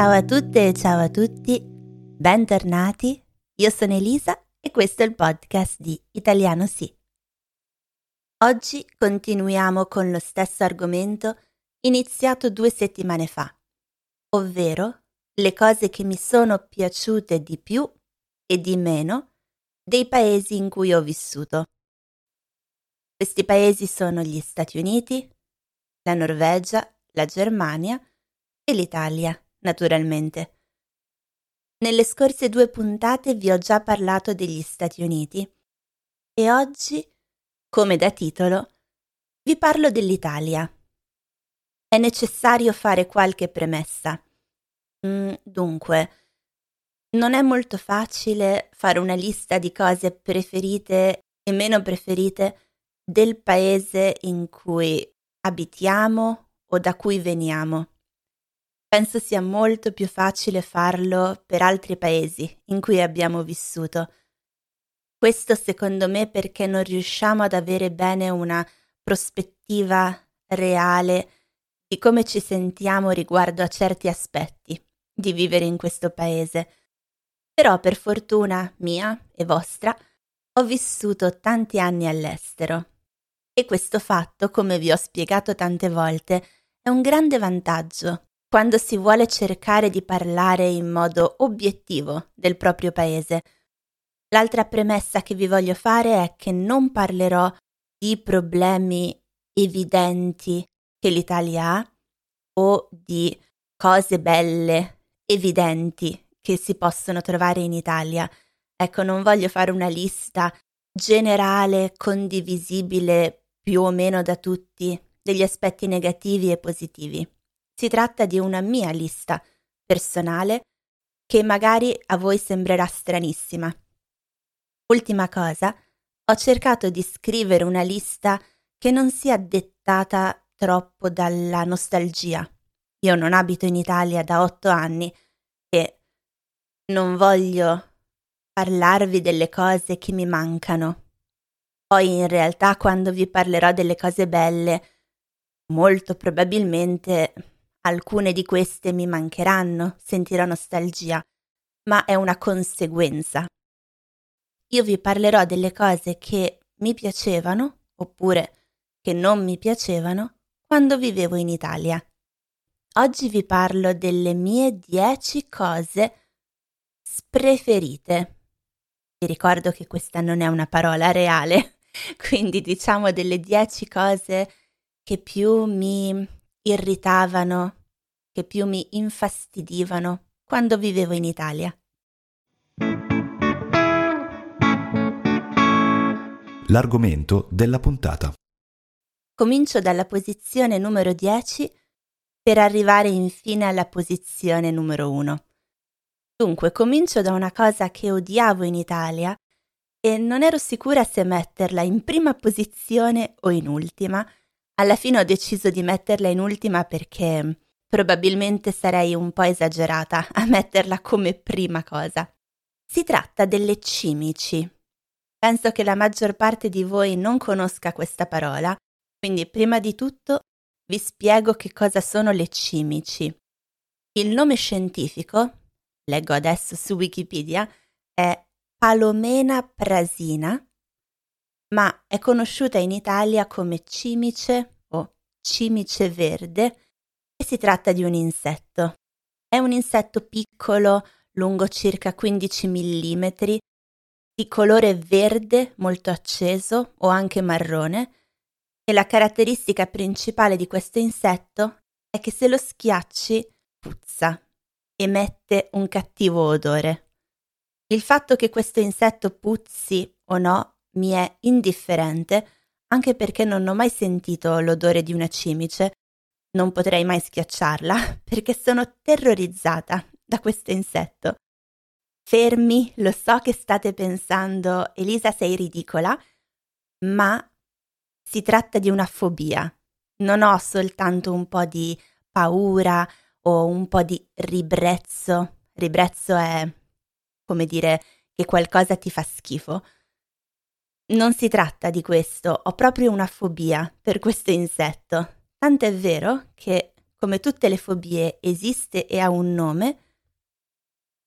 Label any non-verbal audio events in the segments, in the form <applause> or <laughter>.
Ciao a tutte e ciao a tutti, bentornati. Io sono Elisa e questo è il podcast di Italiano Sì. Oggi continuiamo con lo stesso argomento iniziato due settimane fa, ovvero le cose che mi sono piaciute di più e di meno dei paesi in cui ho vissuto. Questi paesi sono gli Stati Uniti, la Norvegia, la Germania e l'Italia, naturalmente. Nelle scorse due puntate vi ho già parlato degli Stati Uniti e oggi, come da titolo, vi parlo dell'Italia. È necessario fare qualche premessa. Mm, dunque, non è molto facile fare una lista di cose preferite e meno preferite del paese in cui abitiamo o da cui veniamo. Penso sia molto più facile farlo per altri paesi in cui abbiamo vissuto. Questo secondo me perché non riusciamo ad avere bene una prospettiva reale di come ci sentiamo riguardo a certi aspetti di vivere in questo paese. Però per fortuna mia e vostra ho vissuto tanti anni all'estero e questo fatto, come vi ho spiegato tante volte, è un grande vantaggio quando si vuole cercare di parlare in modo obiettivo del proprio paese. L'altra premessa che vi voglio fare è che non parlerò di problemi evidenti che l'Italia ha o di cose belle evidenti che si possono trovare in Italia. Ecco, non voglio fare una lista generale, condivisibile più o meno da tutti, degli aspetti negativi e positivi. Si tratta di una mia lista personale che magari a voi sembrerà stranissima. Ultima cosa, ho cercato di scrivere una lista che non sia dettata troppo dalla nostalgia. Io non abito in Italia da otto anni e non voglio parlarvi delle cose che mi mancano poi in realtà quando vi parlerò delle cose belle, molto probabilmente alcune di queste mi mancheranno, sentirò nostalgia, ma è una conseguenza. Io vi parlerò delle cose che mi piacevano, oppure che non mi piacevano, quando vivevo in Italia. Oggi vi parlo delle mie dieci cose spreferite. Vi ricordo che questa non è una parola reale, <laughs> Quindi diciamo delle dieci cose che più mi irritavano, che più mi infastidivano quando vivevo in Italia. L'argomento della puntata. Comincio dalla posizione numero 10 per arrivare infine alla posizione numero 1. Dunque, comincio da una cosa che odiavo in Italia e non ero sicura se metterla in prima posizione o in ultima. Alla fine ho deciso di metterla in ultima perché probabilmente sarei un po' esagerata <laughs> a metterla come prima cosa. Si tratta delle cimici. Penso che la maggior parte di voi non conosca questa parola, quindi prima di tutto vi spiego che cosa sono le cimici. Il nome scientifico, leggo adesso su Wikipedia, è Palomena prasina, ma è conosciuta in Italia come cimice o cimice verde e si tratta di un insetto. È un insetto piccolo, lungo circa 15 mm, di colore verde molto acceso o anche marrone e la caratteristica principale di questo insetto è che se lo schiacci puzza, emette un cattivo odore. Il fatto che questo insetto puzzi o no mi è indifferente, anche perché non ho mai sentito l'odore di una cimice. Non potrei mai schiacciarla, <laughs> perché sono terrorizzata da questo insetto. Fermi, lo so che state pensando, Elisa sei ridicola, ma si tratta di una fobia. Non ho soltanto un po' di paura o un po' di ribrezzo. Ribrezzo è come dire che qualcosa ti fa schifo. Non si tratta di questo, ho proprio una fobia per questo insetto. Tant'è vero che come tutte le fobie, esiste e ha un nome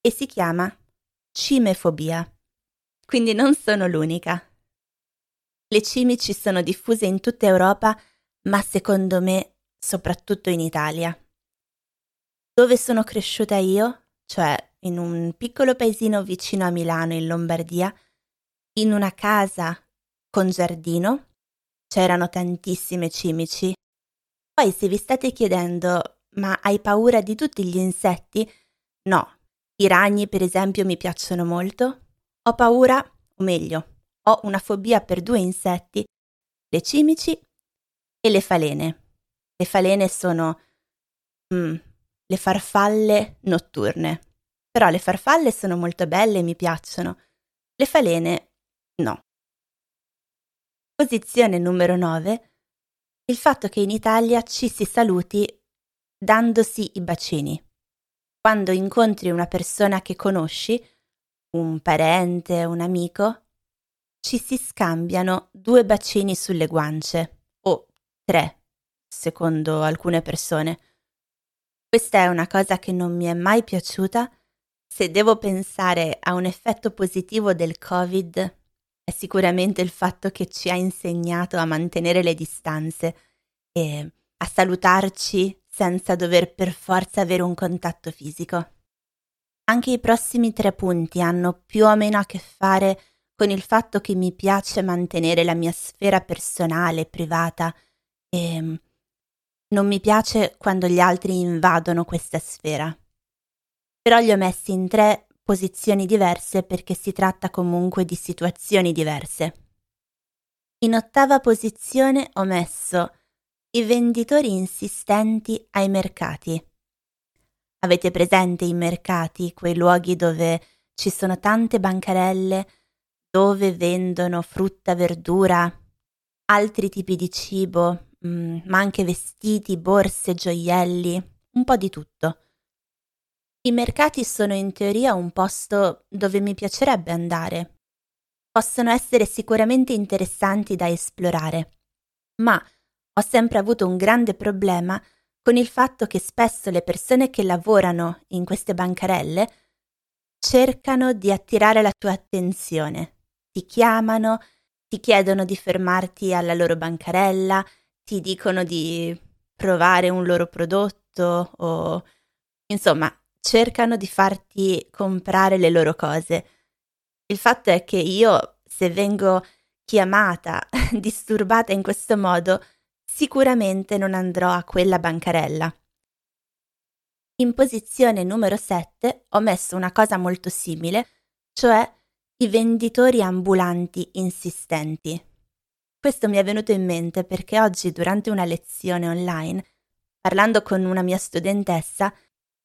e si chiama cimefobia. Quindi non sono l'unica. Le cimici sono diffuse in tutta Europa, ma secondo me soprattutto in Italia. Dove sono cresciuta io, cioè in un piccolo paesino vicino a Milano in Lombardia, in una casa con giardino, c'erano tantissime cimici. Poi se vi state chiedendo, ma hai paura di tutti gli insetti? No, i ragni per esempio mi piacciono molto. Ho paura, o meglio, ho una fobia per due insetti, le cimici e le falene. Le falene sono mm, le farfalle notturne. Però le farfalle sono molto belle e mi piacciono. Le falene no. Posizione numero 9. Il fatto che in Italia ci si saluti dandosi i bacini. Quando incontri una persona che conosci, un parente, un amico, ci si scambiano due bacini sulle guance, o tre, secondo alcune persone. Questa è una cosa che non mi è mai piaciuta. Se devo pensare a un effetto positivo del Covid, è sicuramente il fatto che ci ha insegnato a mantenere le distanze e a salutarci senza dover per forza avere un contatto fisico. Anche i prossimi tre punti hanno più o meno a che fare con il fatto che mi piace mantenere la mia sfera personale, privata e non mi piace quando gli altri invadono questa sfera. Però li ho messi in tre posizioni diverse perché si tratta comunque di situazioni diverse. In ottava posizione ho messo i venditori insistenti ai mercati. Avete presente i mercati, quei luoghi dove ci sono tante bancarelle, dove vendono frutta, verdura, altri tipi di cibo, mm, ma anche vestiti, borse, gioielli, un po' di tutto. I mercati sono in teoria un posto dove mi piacerebbe andare. Possono essere sicuramente interessanti da esplorare, ma ho sempre avuto un grande problema con il fatto che spesso le persone che lavorano in queste bancarelle cercano di attirare la tua attenzione ti chiamano, ti chiedono di fermarti alla loro bancarella, ti dicono di provare un loro prodotto o insomma cercano di farti comprare le loro cose. Il fatto è che io se vengo chiamata, <laughs> disturbata in questo modo, sicuramente non andrò a quella bancarella. In posizione numero 7 ho messo una cosa molto simile, cioè i venditori ambulanti insistenti. Questo mi è venuto in mente perché oggi durante una lezione online, parlando con una mia studentessa,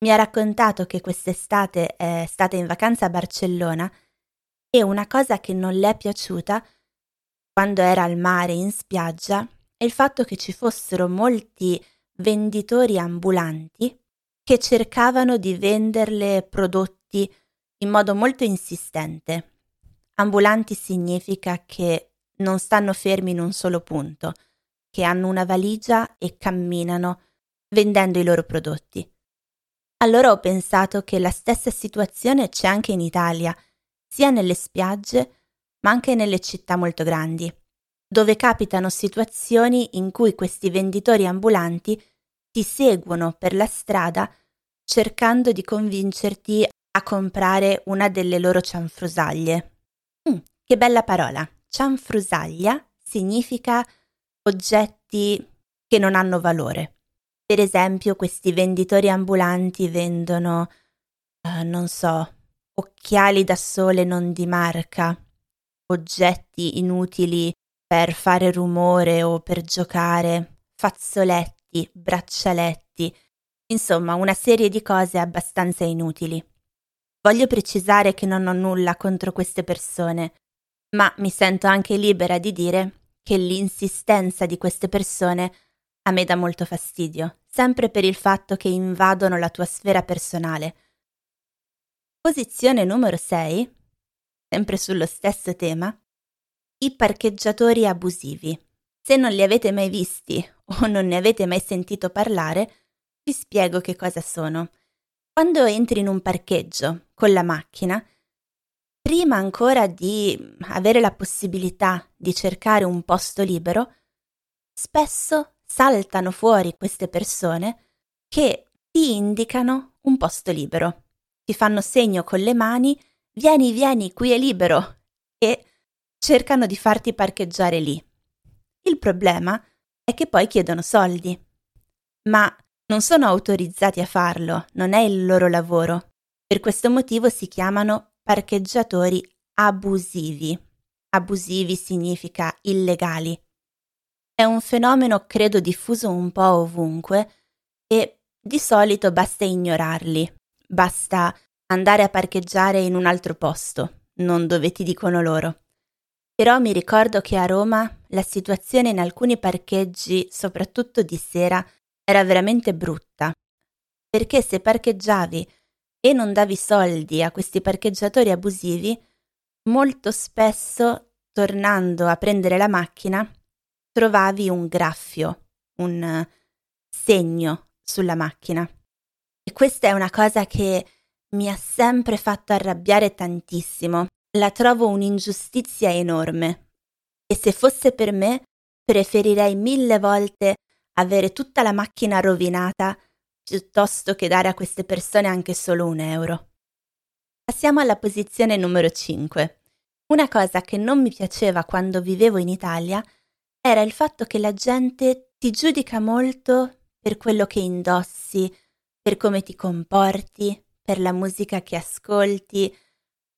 mi ha raccontato che quest'estate è stata in vacanza a Barcellona e una cosa che non le è piaciuta quando era al mare in spiaggia è il fatto che ci fossero molti venditori ambulanti che cercavano di venderle prodotti in modo molto insistente. Ambulanti significa che non stanno fermi in un solo punto, che hanno una valigia e camminano vendendo i loro prodotti. Allora ho pensato che la stessa situazione c'è anche in Italia, sia nelle spiagge, ma anche nelle città molto grandi, dove capitano situazioni in cui questi venditori ambulanti ti seguono per la strada cercando di convincerti a comprare una delle loro cianfrusaglie. Mm, che bella parola. Cianfrusaglia significa oggetti che non hanno valore. Per esempio, questi venditori ambulanti vendono, uh, non so, occhiali da sole non di marca, oggetti inutili per fare rumore o per giocare, fazzoletti, braccialetti, insomma una serie di cose abbastanza inutili. Voglio precisare che non ho nulla contro queste persone, ma mi sento anche libera di dire che l'insistenza di queste persone a me dà molto fastidio, sempre per il fatto che invadono la tua sfera personale. Posizione numero 6, sempre sullo stesso tema, i parcheggiatori abusivi. Se non li avete mai visti <laughs> o non ne avete mai sentito parlare, Vi spiego che cosa sono. Quando entri in un parcheggio con la macchina, prima ancora di avere la possibilità di cercare un posto libero, spesso saltano fuori queste persone che ti indicano un posto libero. Ti fanno segno con le mani, vieni, vieni, qui è libero, e cercano di farti parcheggiare lì. Il problema è che poi chiedono soldi, ma non sono autorizzati a farlo, non è il loro lavoro. Per questo motivo si chiamano parcheggiatori abusivi. Abusivi significa illegali. È un fenomeno credo diffuso un po' ovunque e di solito basta ignorarli, basta andare a parcheggiare in un altro posto, non dove ti dicono loro. Però mi ricordo che a Roma la situazione in alcuni parcheggi, soprattutto di sera, era veramente brutta. Perché se parcheggiavi e non davi soldi a questi parcheggiatori abusivi, molto spesso, tornando a prendere la macchina, trovavi un graffio, un segno sulla macchina. E questa è una cosa che mi ha sempre fatto arrabbiare tantissimo. La trovo un'ingiustizia enorme. E se fosse per me, preferirei mille volte avere tutta la macchina rovinata piuttosto che dare a queste persone anche solo un euro. Passiamo alla posizione numero 5. Una cosa che non mi piaceva quando vivevo in Italia era il fatto che la gente ti giudica molto per quello che indossi, per come ti comporti, per la musica che ascolti,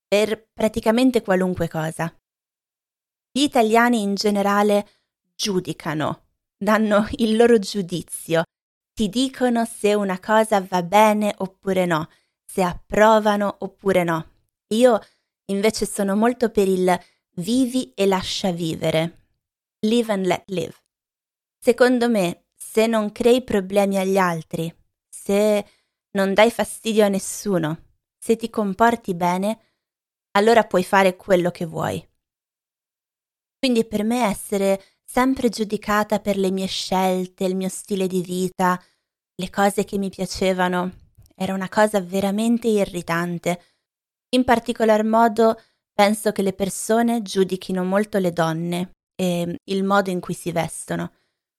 per praticamente qualunque cosa. Gli italiani in generale giudicano, danno il loro giudizio, ti dicono se una cosa va bene oppure no, se approvano oppure no. Io invece sono molto per il vivi e lascia vivere live and let live. Secondo me, se non crei problemi agli altri, se non dai fastidio a nessuno, se ti comporti bene, allora puoi fare quello che vuoi. Quindi per me essere sempre giudicata per le mie scelte, il mio stile di vita, le cose che mi piacevano, era una cosa veramente irritante. In particolar modo penso che le persone giudichino molto le donne e il modo in cui si vestono.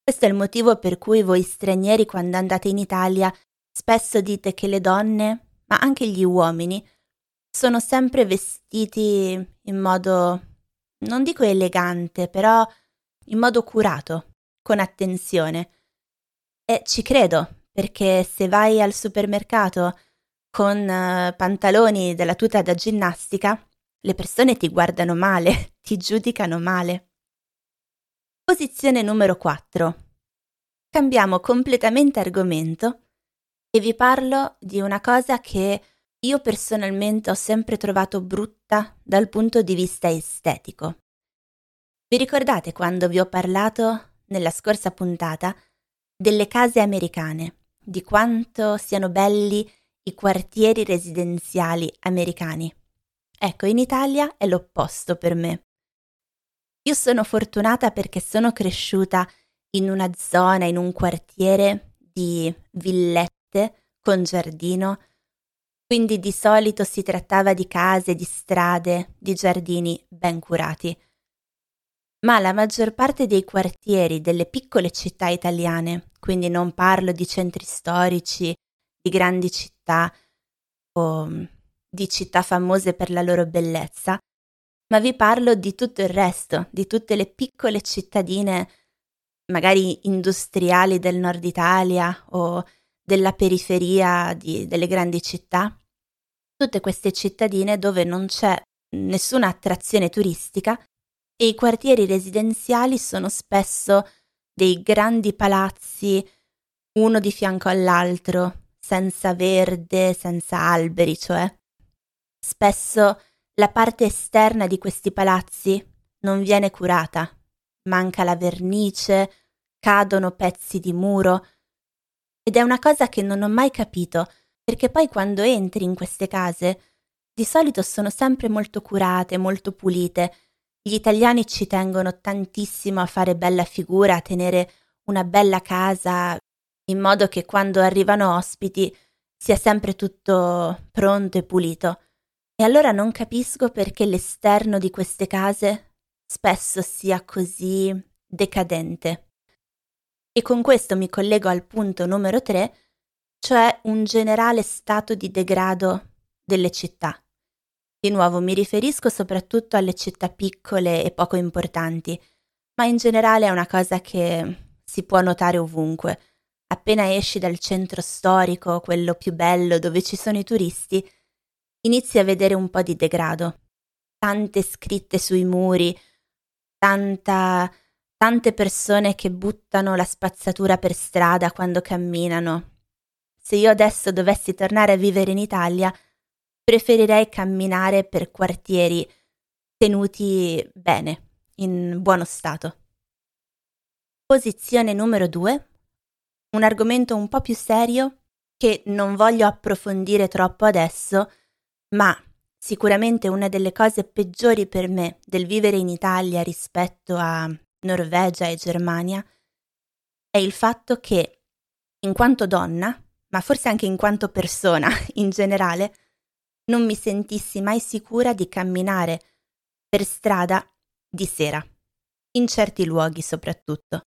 Questo è il motivo per cui voi stranieri quando andate in Italia spesso dite che le donne, ma anche gli uomini, sono sempre vestiti in modo, non dico elegante, però in modo curato, con attenzione. E ci credo, perché se vai al supermercato con uh, pantaloni della tuta da ginnastica, le persone ti guardano male, <laughs> ti giudicano male. Posizione numero 4. Cambiamo completamente argomento e vi parlo di una cosa che io personalmente ho sempre trovato brutta dal punto di vista estetico. Vi ricordate quando vi ho parlato nella scorsa puntata delle case americane, di quanto siano belli i quartieri residenziali americani? Ecco, in Italia è l'opposto per me. Io sono fortunata perché sono cresciuta in una zona, in un quartiere di villette con giardino, quindi di solito si trattava di case, di strade, di giardini ben curati. Ma la maggior parte dei quartieri delle piccole città italiane, quindi non parlo di centri storici, di grandi città o di città famose per la loro bellezza, ma vi parlo di tutto il resto, di tutte le piccole cittadine, magari industriali del nord Italia o della periferia di, delle grandi città. Tutte queste cittadine dove non c'è nessuna attrazione turistica e i quartieri residenziali sono spesso dei grandi palazzi, uno di fianco all'altro, senza verde, senza alberi, cioè. Spesso la parte esterna di questi palazzi non viene curata. Manca la vernice, cadono pezzi di muro. Ed è una cosa che non ho mai capito, perché poi quando entri in queste case, di solito sono sempre molto curate, molto pulite. Gli italiani ci tengono tantissimo a fare bella figura, a tenere una bella casa in modo che quando arrivano ospiti sia sempre tutto pronto e pulito. E allora non capisco perché l'esterno di queste case spesso sia così decadente. E con questo mi collego al punto numero 3, cioè un generale stato di degrado delle città. Di nuovo mi riferisco soprattutto alle città piccole e poco importanti, ma in generale è una cosa che si può notare ovunque. Appena esci dal centro storico, quello più bello dove ci sono i turisti, inizi a vedere un po' di degrado. Tante scritte sui muri, tanta, tante persone che buttano la spazzatura per strada quando camminano. Se io adesso dovessi tornare a vivere in Italia, preferirei camminare per quartieri tenuti bene, in buono stato. Posizione numero 2. Un argomento un po' più serio che non voglio approfondire troppo adesso, ma sicuramente una delle cose peggiori per me del vivere in Italia rispetto a Norvegia e Germania è il fatto che, in quanto donna, ma forse anche in quanto persona <laughs> in generale, non mi sentissi mai sicura di camminare per strada di sera, in certi luoghi soprattutto.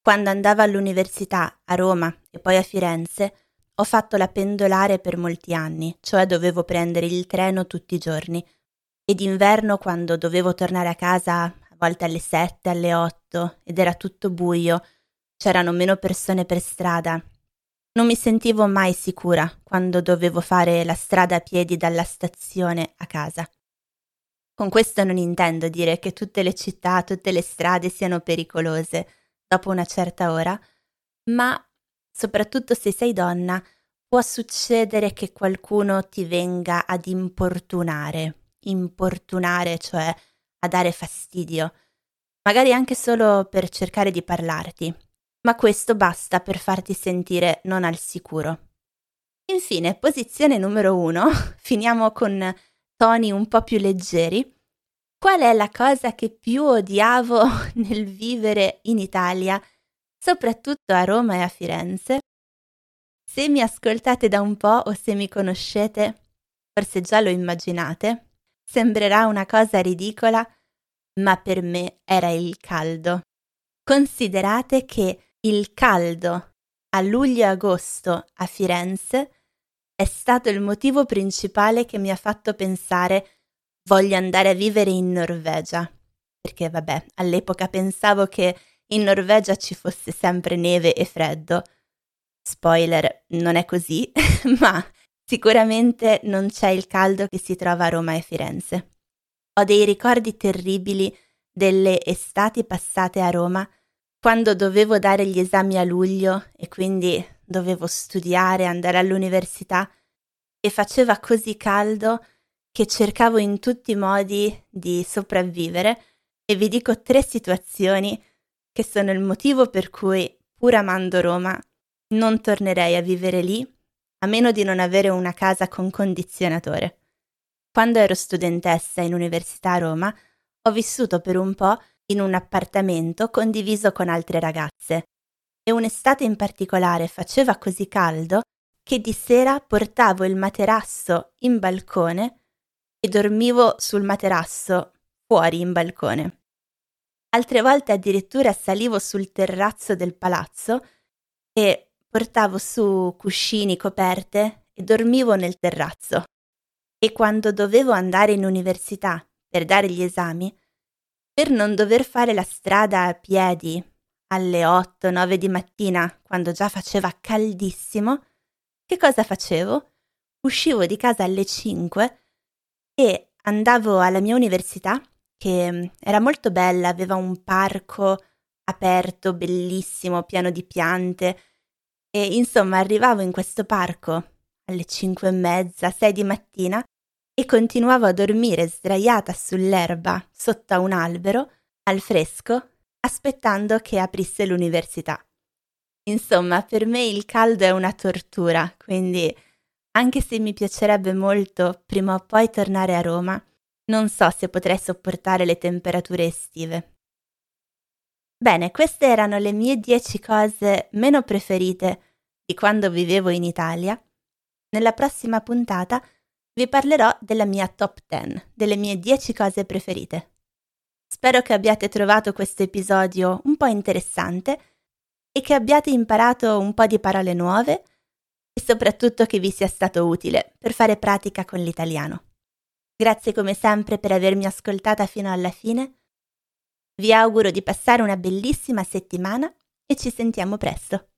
Quando andavo all'università a Roma e poi a Firenze, ho fatto la pendolare per molti anni, cioè dovevo prendere il treno tutti i giorni. E d'inverno, quando dovevo tornare a casa, a volte alle sette, alle otto, ed era tutto buio, c'erano meno persone per strada. Non mi sentivo mai sicura quando dovevo fare la strada a piedi dalla stazione a casa. Con questo non intendo dire che tutte le città, tutte le strade siano pericolose dopo una certa ora, ma soprattutto se sei donna, può succedere che qualcuno ti venga ad importunare, importunare, cioè a dare fastidio, magari anche solo per cercare di parlarti, ma questo basta per farti sentire non al sicuro. Infine, posizione numero uno, <laughs> finiamo con toni un po' più leggeri. Qual è la cosa che più odiavo <laughs> nel vivere in Italia soprattutto a Roma e a Firenze. Se mi ascoltate da un po' o se mi conoscete, forse già lo immaginate, sembrerà una cosa ridicola, ma per me era il caldo. Considerate che il caldo a luglio e agosto a Firenze è stato il motivo principale che mi ha fatto pensare voglio andare a vivere in Norvegia. Perché vabbè, all'epoca pensavo che in Norvegia ci fosse sempre neve e freddo. Spoiler, non è così, <laughs> ma sicuramente non c'è il caldo che si trova a Roma e Firenze. Ho dei ricordi terribili delle estati passate a Roma quando dovevo dare gli esami a luglio e quindi dovevo studiare, andare all'università e faceva così caldo che cercavo in tutti i modi di sopravvivere e vi dico tre situazioni che sono il motivo per cui, pur amando Roma, non tornerei a vivere lì a meno di non avere una casa con condizionatore. Quando ero studentessa in università a Roma, ho vissuto per un po' in un appartamento condiviso con altre ragazze e un'estate in particolare faceva così caldo che di sera portavo il materasso in balcone e dormivo sul materasso fuori in balcone. Altre volte addirittura salivo sul terrazzo del palazzo e portavo su cuscini, coperte e dormivo nel terrazzo. E quando dovevo andare in università per dare gli esami, per non dover fare la strada a piedi alle 8-9 di mattina, quando già faceva caldissimo, che cosa facevo? Uscivo di casa alle 5 e andavo alla mia università che mm, era molto bella, aveva un parco aperto, bellissimo, pieno di piante. E insomma arrivavo in questo parco alle cinque e mezza, sei di mattina e continuavo a dormire sdraiata sull'erba sotto a un albero, al fresco, aspettando che aprisse l'università. Insomma, per me il caldo è una tortura, quindi anche se mi piacerebbe molto prima o poi tornare a Roma, non so se potrei sopportare le temperature estive. Bene, queste erano le mie 10 cose meno preferite di quando vivevo in Italia. Nella prossima puntata vi parlerò della mia top 10, delle mie 10 cose preferite. Spero che abbiate trovato questo episodio un po' interessante e che abbiate imparato un po' di parole nuove e soprattutto che vi sia stato utile per fare pratica con l'italiano. Grazie come sempre per avermi ascoltata fino alla fine. Vi auguro di passare una bellissima settimana e ci sentiamo presto.